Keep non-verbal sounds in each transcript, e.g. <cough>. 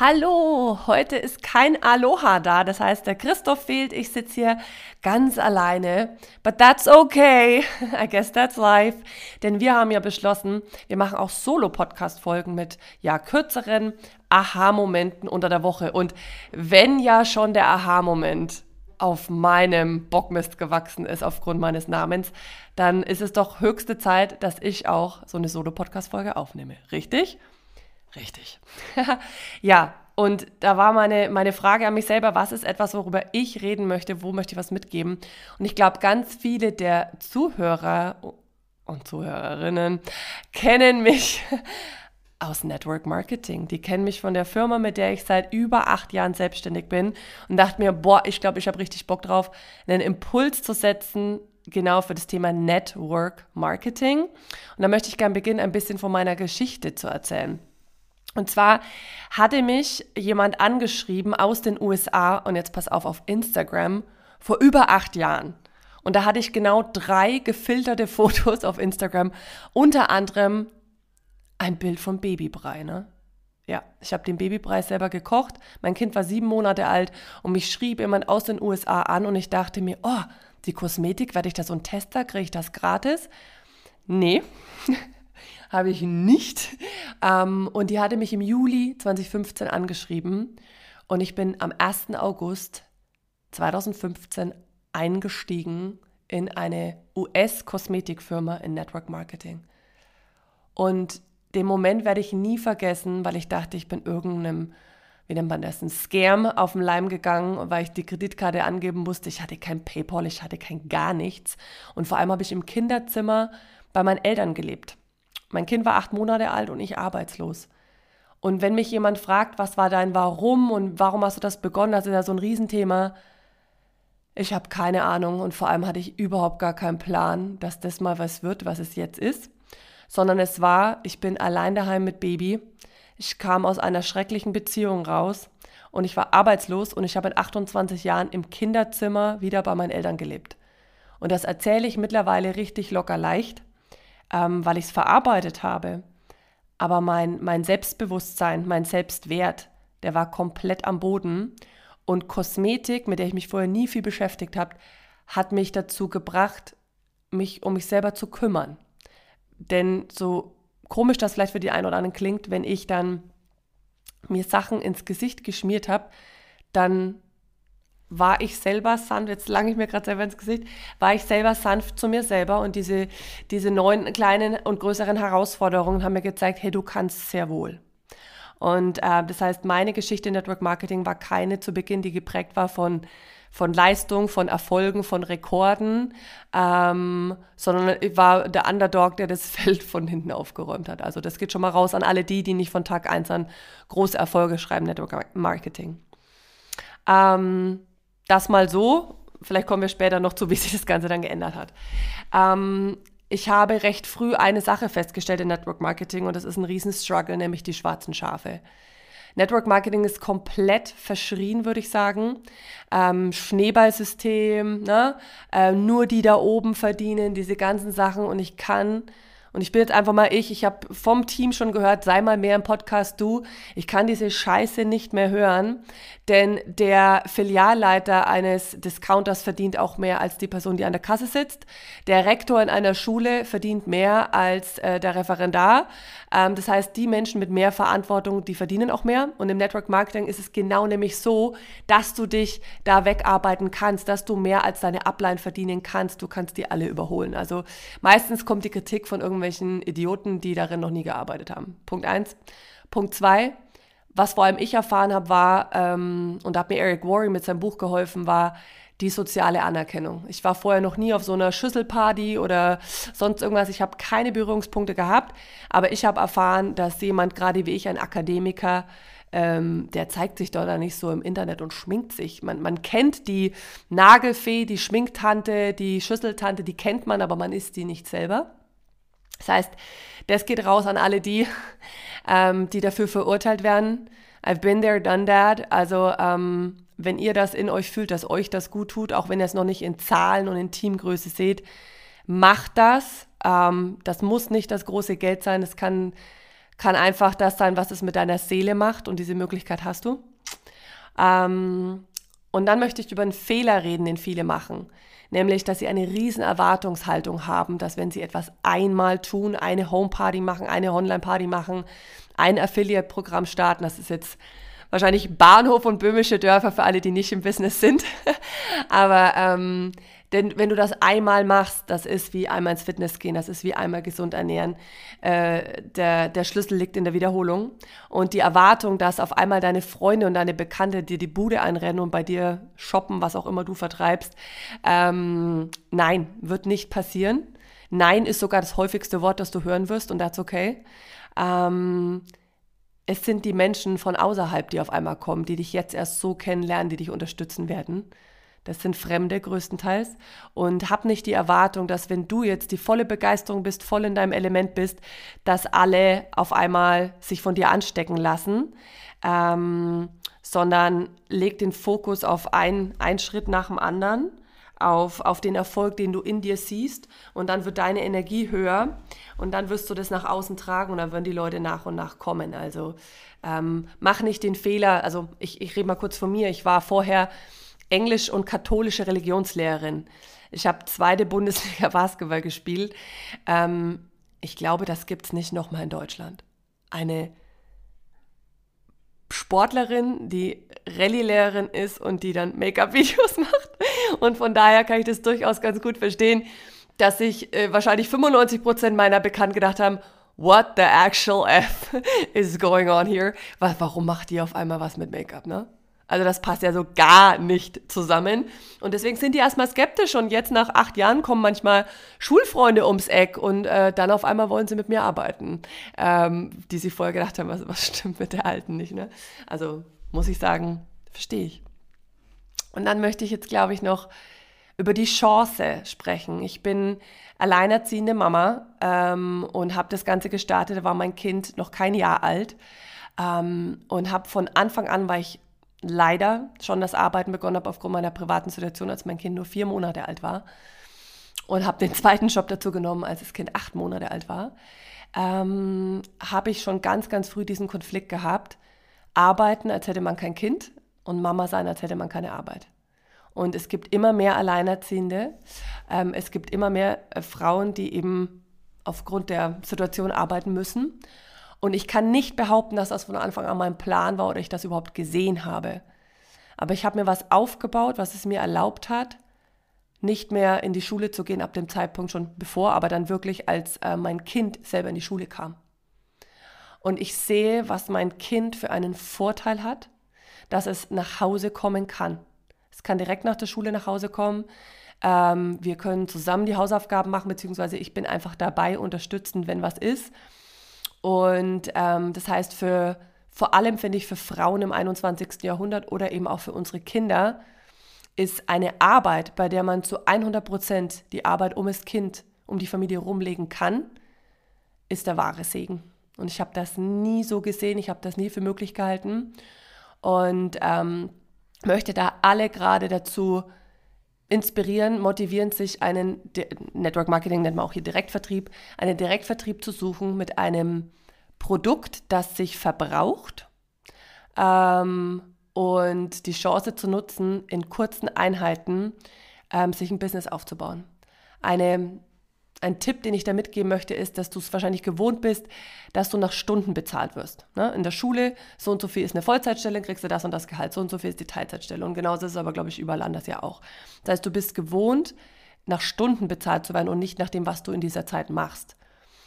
Hallo, heute ist kein Aloha da, das heißt, der Christoph fehlt, ich sitze hier ganz alleine. But that's okay, <laughs> I guess that's life. Denn wir haben ja beschlossen, wir machen auch Solo-Podcast-Folgen mit ja kürzeren Aha-Momenten unter der Woche. Und wenn ja schon der Aha-Moment auf meinem Bockmist gewachsen ist aufgrund meines Namens, dann ist es doch höchste Zeit, dass ich auch so eine Solo-Podcast-Folge aufnehme. Richtig? Richtig. <laughs> ja, und da war meine, meine Frage an mich selber, was ist etwas, worüber ich reden möchte, wo möchte ich was mitgeben? Und ich glaube, ganz viele der Zuhörer und Zuhörerinnen kennen mich <laughs> aus Network Marketing. Die kennen mich von der Firma, mit der ich seit über acht Jahren selbstständig bin und dachte mir, boah, ich glaube, ich habe richtig Bock drauf, einen Impuls zu setzen, genau für das Thema Network Marketing. Und da möchte ich gerne beginnen, ein bisschen von meiner Geschichte zu erzählen. Und zwar hatte mich jemand angeschrieben aus den USA und jetzt pass auf, auf Instagram vor über acht Jahren. Und da hatte ich genau drei gefilterte <laughs> Fotos auf Instagram, unter anderem ein Bild von Babybrei, ne? Ja, ich habe den Babybrei selber gekocht. Mein Kind war sieben Monate alt und mich schrieb jemand aus den USA an und ich dachte mir, oh, die Kosmetik, werde ich da so einen Tester, kriege ich das gratis? Nee, <laughs> habe ich nicht. Ähm, und die hatte mich im Juli 2015 angeschrieben und ich bin am 1. August 2015 eingestiegen in eine US-Kosmetikfirma in Network Marketing. Und den Moment werde ich nie vergessen, weil ich dachte, ich bin irgendeinem, wie nennt man das, ein Scam auf den Leim gegangen, weil ich die Kreditkarte angeben musste. Ich hatte kein PayPal, ich hatte kein gar nichts. Und vor allem habe ich im Kinderzimmer bei meinen Eltern gelebt. Mein Kind war acht Monate alt und ich arbeitslos. Und wenn mich jemand fragt, was war dein Warum und warum hast du das begonnen, das ist ja so ein Riesenthema. Ich habe keine Ahnung und vor allem hatte ich überhaupt gar keinen Plan, dass das mal was wird, was es jetzt ist. Sondern es war, ich bin allein daheim mit Baby. Ich kam aus einer schrecklichen Beziehung raus und ich war arbeitslos und ich habe in 28 Jahren im Kinderzimmer wieder bei meinen Eltern gelebt. Und das erzähle ich mittlerweile richtig locker leicht, ähm, weil ich es verarbeitet habe. Aber mein, mein Selbstbewusstsein, mein Selbstwert, der war komplett am Boden. Und Kosmetik, mit der ich mich vorher nie viel beschäftigt habe, hat mich dazu gebracht, mich um mich selber zu kümmern. Denn so komisch das vielleicht für die einen oder anderen klingt, wenn ich dann mir Sachen ins Gesicht geschmiert habe, dann war ich selber sanft, jetzt lange ich mir gerade selber ins Gesicht, war ich selber sanft zu mir selber und diese, diese neuen kleinen und größeren Herausforderungen haben mir gezeigt, hey, du kannst sehr wohl. Und äh, das heißt, meine Geschichte in Network Marketing war keine zu Beginn, die geprägt war von, von Leistung, von Erfolgen, von Rekorden, ähm, sondern ich war der Underdog, der das <laughs> Feld von hinten aufgeräumt hat. Also das geht schon mal raus an alle die, die nicht von Tag 1 an große Erfolge schreiben, Network Marketing. Ähm, das mal so. Vielleicht kommen wir später noch zu, wie sich das Ganze dann geändert hat. Ähm, ich habe recht früh eine Sache festgestellt in Network Marketing und das ist ein Riesenstruggle, nämlich die schwarzen Schafe. Network Marketing ist komplett verschrien, würde ich sagen. Ähm, Schneeballsystem, ne? Äh, nur die da oben verdienen, diese ganzen Sachen und ich kann und ich bin jetzt einfach mal ich. Ich habe vom Team schon gehört, sei mal mehr im Podcast du. Ich kann diese Scheiße nicht mehr hören, denn der Filialleiter eines Discounters verdient auch mehr als die Person, die an der Kasse sitzt. Der Rektor in einer Schule verdient mehr als äh, der Referendar. Ähm, das heißt, die Menschen mit mehr Verantwortung, die verdienen auch mehr. Und im Network Marketing ist es genau nämlich so, dass du dich da wegarbeiten kannst, dass du mehr als deine Upline verdienen kannst. Du kannst die alle überholen. Also meistens kommt die Kritik von irgendwelchen irgendwelchen Idioten, die darin noch nie gearbeitet haben. Punkt eins. Punkt zwei, was vor allem ich erfahren habe, war, ähm, und da hat mir Eric Worre mit seinem Buch geholfen, war die soziale Anerkennung. Ich war vorher noch nie auf so einer Schüsselparty oder sonst irgendwas. Ich habe keine Berührungspunkte gehabt, aber ich habe erfahren, dass jemand, gerade wie ich, ein Akademiker, ähm, der zeigt sich dort nicht so im Internet und schminkt sich. Man, man kennt die Nagelfee, die Schminktante, die Schüsseltante, die kennt man, aber man ist die nicht selber. Das heißt, das geht raus an alle die, <laughs> ähm, die dafür verurteilt werden. I've been there, done that. Also ähm, wenn ihr das in euch fühlt, dass euch das gut tut, auch wenn ihr es noch nicht in Zahlen und in Teamgröße seht, macht das. Ähm, das muss nicht das große Geld sein. Das kann, kann einfach das sein, was es mit deiner Seele macht und diese Möglichkeit hast du. Ähm, und dann möchte ich über einen Fehler reden, den viele machen. Nämlich, dass sie eine riesen Erwartungshaltung haben, dass wenn sie etwas einmal tun, eine Homeparty machen, eine Online-Party machen, ein Affiliate-Programm starten, das ist jetzt wahrscheinlich Bahnhof und böhmische Dörfer für alle, die nicht im Business sind. <laughs> Aber ähm, denn wenn du das einmal machst, das ist wie einmal ins Fitness gehen, das ist wie einmal gesund ernähren. Äh, der, der Schlüssel liegt in der Wiederholung. Und die Erwartung, dass auf einmal deine Freunde und deine Bekannte dir die Bude einrennen und bei dir shoppen, was auch immer du vertreibst, ähm, nein, wird nicht passieren. Nein ist sogar das häufigste Wort, das du hören wirst und that's okay. Ähm, es sind die Menschen von außerhalb, die auf einmal kommen, die dich jetzt erst so kennenlernen, die dich unterstützen werden. Das sind Fremde größtenteils. Und hab nicht die Erwartung, dass wenn du jetzt die volle Begeisterung bist, voll in deinem Element bist, dass alle auf einmal sich von dir anstecken lassen, ähm, sondern leg den Fokus auf einen, einen Schritt nach dem anderen, auf, auf den Erfolg, den du in dir siehst. Und dann wird deine Energie höher und dann wirst du das nach außen tragen und dann werden die Leute nach und nach kommen. Also ähm, mach nicht den Fehler, also ich, ich rede mal kurz von mir, ich war vorher Englisch- und katholische Religionslehrerin. Ich habe zweite Bundesliga <laughs> Basketball gespielt. Ähm, ich glaube, das gibt es nicht nochmal in Deutschland. Eine Sportlerin, die Rallye-Lehrerin ist und die dann Make-up-Videos <laughs> macht. Und von daher kann ich das durchaus ganz gut verstehen, dass sich äh, wahrscheinlich 95 Prozent meiner Bekannten gedacht haben, what the actual F <laughs> is going on here? Warum macht die auf einmal was mit Make-up, ne? Also das passt ja so gar nicht zusammen. Und deswegen sind die erstmal skeptisch und jetzt nach acht Jahren kommen manchmal Schulfreunde ums Eck und äh, dann auf einmal wollen sie mit mir arbeiten, ähm, die sich vorher gedacht haben, was, was stimmt mit der Alten nicht. Ne? Also muss ich sagen, verstehe ich. Und dann möchte ich jetzt, glaube ich, noch über die Chance sprechen. Ich bin alleinerziehende Mama ähm, und habe das Ganze gestartet, da war mein Kind noch kein Jahr alt. Ähm, und habe von Anfang an, weil ich leider schon das Arbeiten begonnen habe aufgrund meiner privaten Situation, als mein Kind nur vier Monate alt war. Und habe den zweiten Job dazu genommen, als das Kind acht Monate alt war. Ähm, habe ich schon ganz, ganz früh diesen Konflikt gehabt. Arbeiten, als hätte man kein Kind und Mama sein, als hätte man keine Arbeit. Und es gibt immer mehr Alleinerziehende. Ähm, es gibt immer mehr äh, Frauen, die eben aufgrund der Situation arbeiten müssen. Und ich kann nicht behaupten, dass das von Anfang an mein Plan war oder ich das überhaupt gesehen habe. Aber ich habe mir was aufgebaut, was es mir erlaubt hat, nicht mehr in die Schule zu gehen ab dem Zeitpunkt schon bevor, aber dann wirklich als äh, mein Kind selber in die Schule kam. Und ich sehe, was mein Kind für einen Vorteil hat, dass es nach Hause kommen kann. Es kann direkt nach der Schule nach Hause kommen. Ähm, wir können zusammen die Hausaufgaben machen, beziehungsweise ich bin einfach dabei, unterstützend, wenn was ist. Und ähm, das heißt, für vor allem finde ich für Frauen im 21. Jahrhundert oder eben auch für unsere Kinder ist eine Arbeit, bei der man zu 100 Prozent die Arbeit um das Kind, um die Familie rumlegen kann, ist der wahre Segen. Und ich habe das nie so gesehen, ich habe das nie für möglich gehalten und ähm, möchte da alle gerade dazu inspirieren, motivieren, sich einen Network Marketing nennt man auch hier Direktvertrieb, einen Direktvertrieb zu suchen mit einem Produkt, das sich verbraucht ähm, und die Chance zu nutzen, in kurzen Einheiten ähm, sich ein Business aufzubauen. Eine ein Tipp, den ich da mitgeben möchte, ist, dass du es wahrscheinlich gewohnt bist, dass du nach Stunden bezahlt wirst. Ne? In der Schule, so und so viel ist eine Vollzeitstelle, kriegst du das und das Gehalt, so und so viel ist die Teilzeitstelle. Und genauso ist es aber, glaube ich, überall anders ja auch. Das heißt, du bist gewohnt, nach Stunden bezahlt zu werden und nicht nach dem, was du in dieser Zeit machst.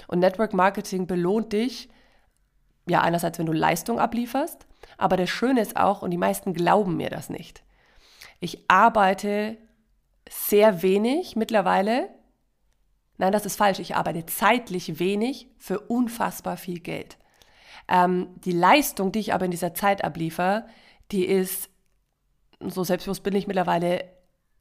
Und Network Marketing belohnt dich, ja, einerseits, wenn du Leistung ablieferst, aber das Schöne ist auch, und die meisten glauben mir das nicht, ich arbeite sehr wenig mittlerweile Nein, das ist falsch. Ich arbeite zeitlich wenig für unfassbar viel Geld. Ähm, die Leistung, die ich aber in dieser Zeit abliefere, die ist, so selbstbewusst bin ich mittlerweile,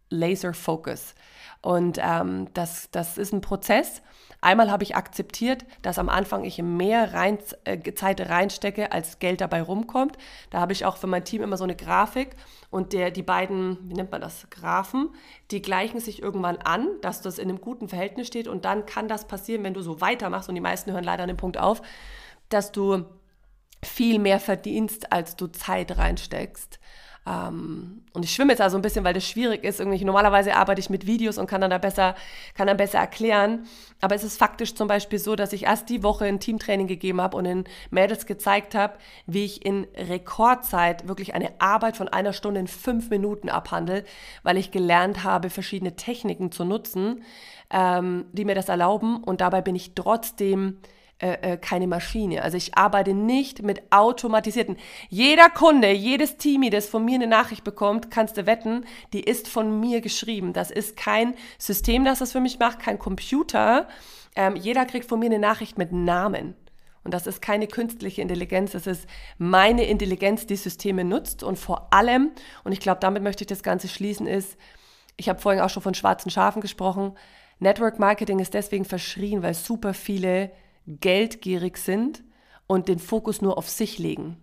Laser Focus. Und ähm, das, das ist ein Prozess. Einmal habe ich akzeptiert, dass am Anfang ich mehr rein, äh, Zeit reinstecke, als Geld dabei rumkommt. Da habe ich auch für mein Team immer so eine Grafik und der, die beiden, wie nennt man das, Graphen, die gleichen sich irgendwann an, dass das in einem guten Verhältnis steht und dann kann das passieren, wenn du so weitermachst und die meisten hören leider an dem Punkt auf, dass du viel mehr verdienst, als du Zeit reinsteckst. Ähm, und ich schwimme jetzt also ein bisschen, weil das schwierig ist. Irgendwie, normalerweise arbeite ich mit Videos und kann dann da besser, kann dann besser erklären. Aber es ist faktisch zum Beispiel so, dass ich erst die Woche ein Teamtraining gegeben habe und den Mädels gezeigt habe, wie ich in Rekordzeit wirklich eine Arbeit von einer Stunde in fünf Minuten abhandle, weil ich gelernt habe, verschiedene Techniken zu nutzen, ähm, die mir das erlauben. Und dabei bin ich trotzdem äh, äh, keine Maschine. Also ich arbeite nicht mit automatisierten. Jeder Kunde, jedes Teamie, das von mir eine Nachricht bekommt, kannst du wetten, die ist von mir geschrieben. Das ist kein System, das das für mich macht, kein Computer. Ähm, jeder kriegt von mir eine Nachricht mit Namen. Und das ist keine künstliche Intelligenz, das ist meine Intelligenz, die Systeme nutzt. Und vor allem, und ich glaube, damit möchte ich das Ganze schließen, ist, ich habe vorhin auch schon von schwarzen Schafen gesprochen, Network Marketing ist deswegen verschrien, weil super viele geldgierig sind und den Fokus nur auf sich legen.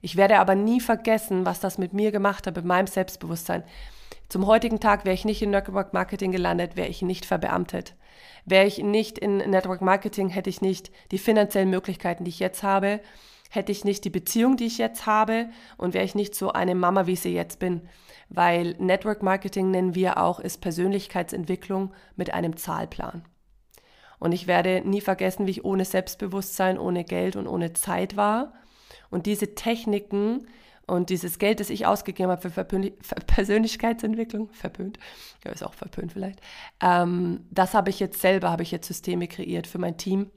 Ich werde aber nie vergessen, was das mit mir gemacht hat, mit meinem Selbstbewusstsein. Zum heutigen Tag wäre ich nicht in Network Marketing gelandet, wäre ich nicht verbeamtet. Wäre ich nicht in Network Marketing, hätte ich nicht die finanziellen Möglichkeiten, die ich jetzt habe, hätte ich nicht die Beziehung, die ich jetzt habe und wäre ich nicht so eine Mama, wie ich sie jetzt bin. Weil Network Marketing nennen wir auch, ist Persönlichkeitsentwicklung mit einem Zahlplan. Und ich werde nie vergessen, wie ich ohne Selbstbewusstsein, ohne Geld und ohne Zeit war. Und diese Techniken und dieses Geld, das ich ausgegeben habe <laughs> für Persönlichkeitsentwicklung, verpönt, ja, ist auch verpönt vielleicht, ähm, das habe ich jetzt selber, habe ich jetzt Systeme kreiert für mein Team.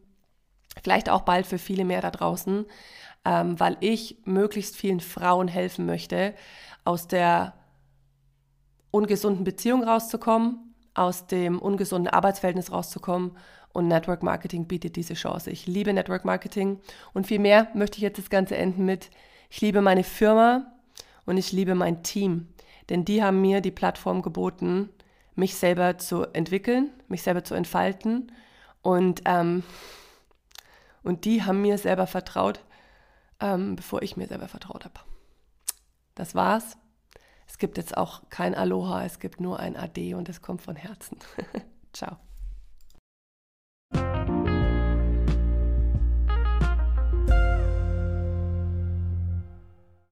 Vielleicht auch bald für viele mehr da draußen, ähm, weil ich möglichst vielen Frauen helfen möchte, aus der ungesunden Beziehung rauszukommen, aus dem ungesunden Arbeitsverhältnis rauszukommen und Network Marketing bietet diese Chance. Ich liebe Network Marketing und viel mehr möchte ich jetzt das Ganze enden mit, ich liebe meine Firma und ich liebe mein Team, denn die haben mir die Plattform geboten, mich selber zu entwickeln, mich selber zu entfalten und, ähm, und die haben mir selber vertraut, ähm, bevor ich mir selber vertraut habe. Das war's. Es gibt jetzt auch kein Aloha, es gibt nur ein Ade und es kommt von Herzen. <laughs> Ciao.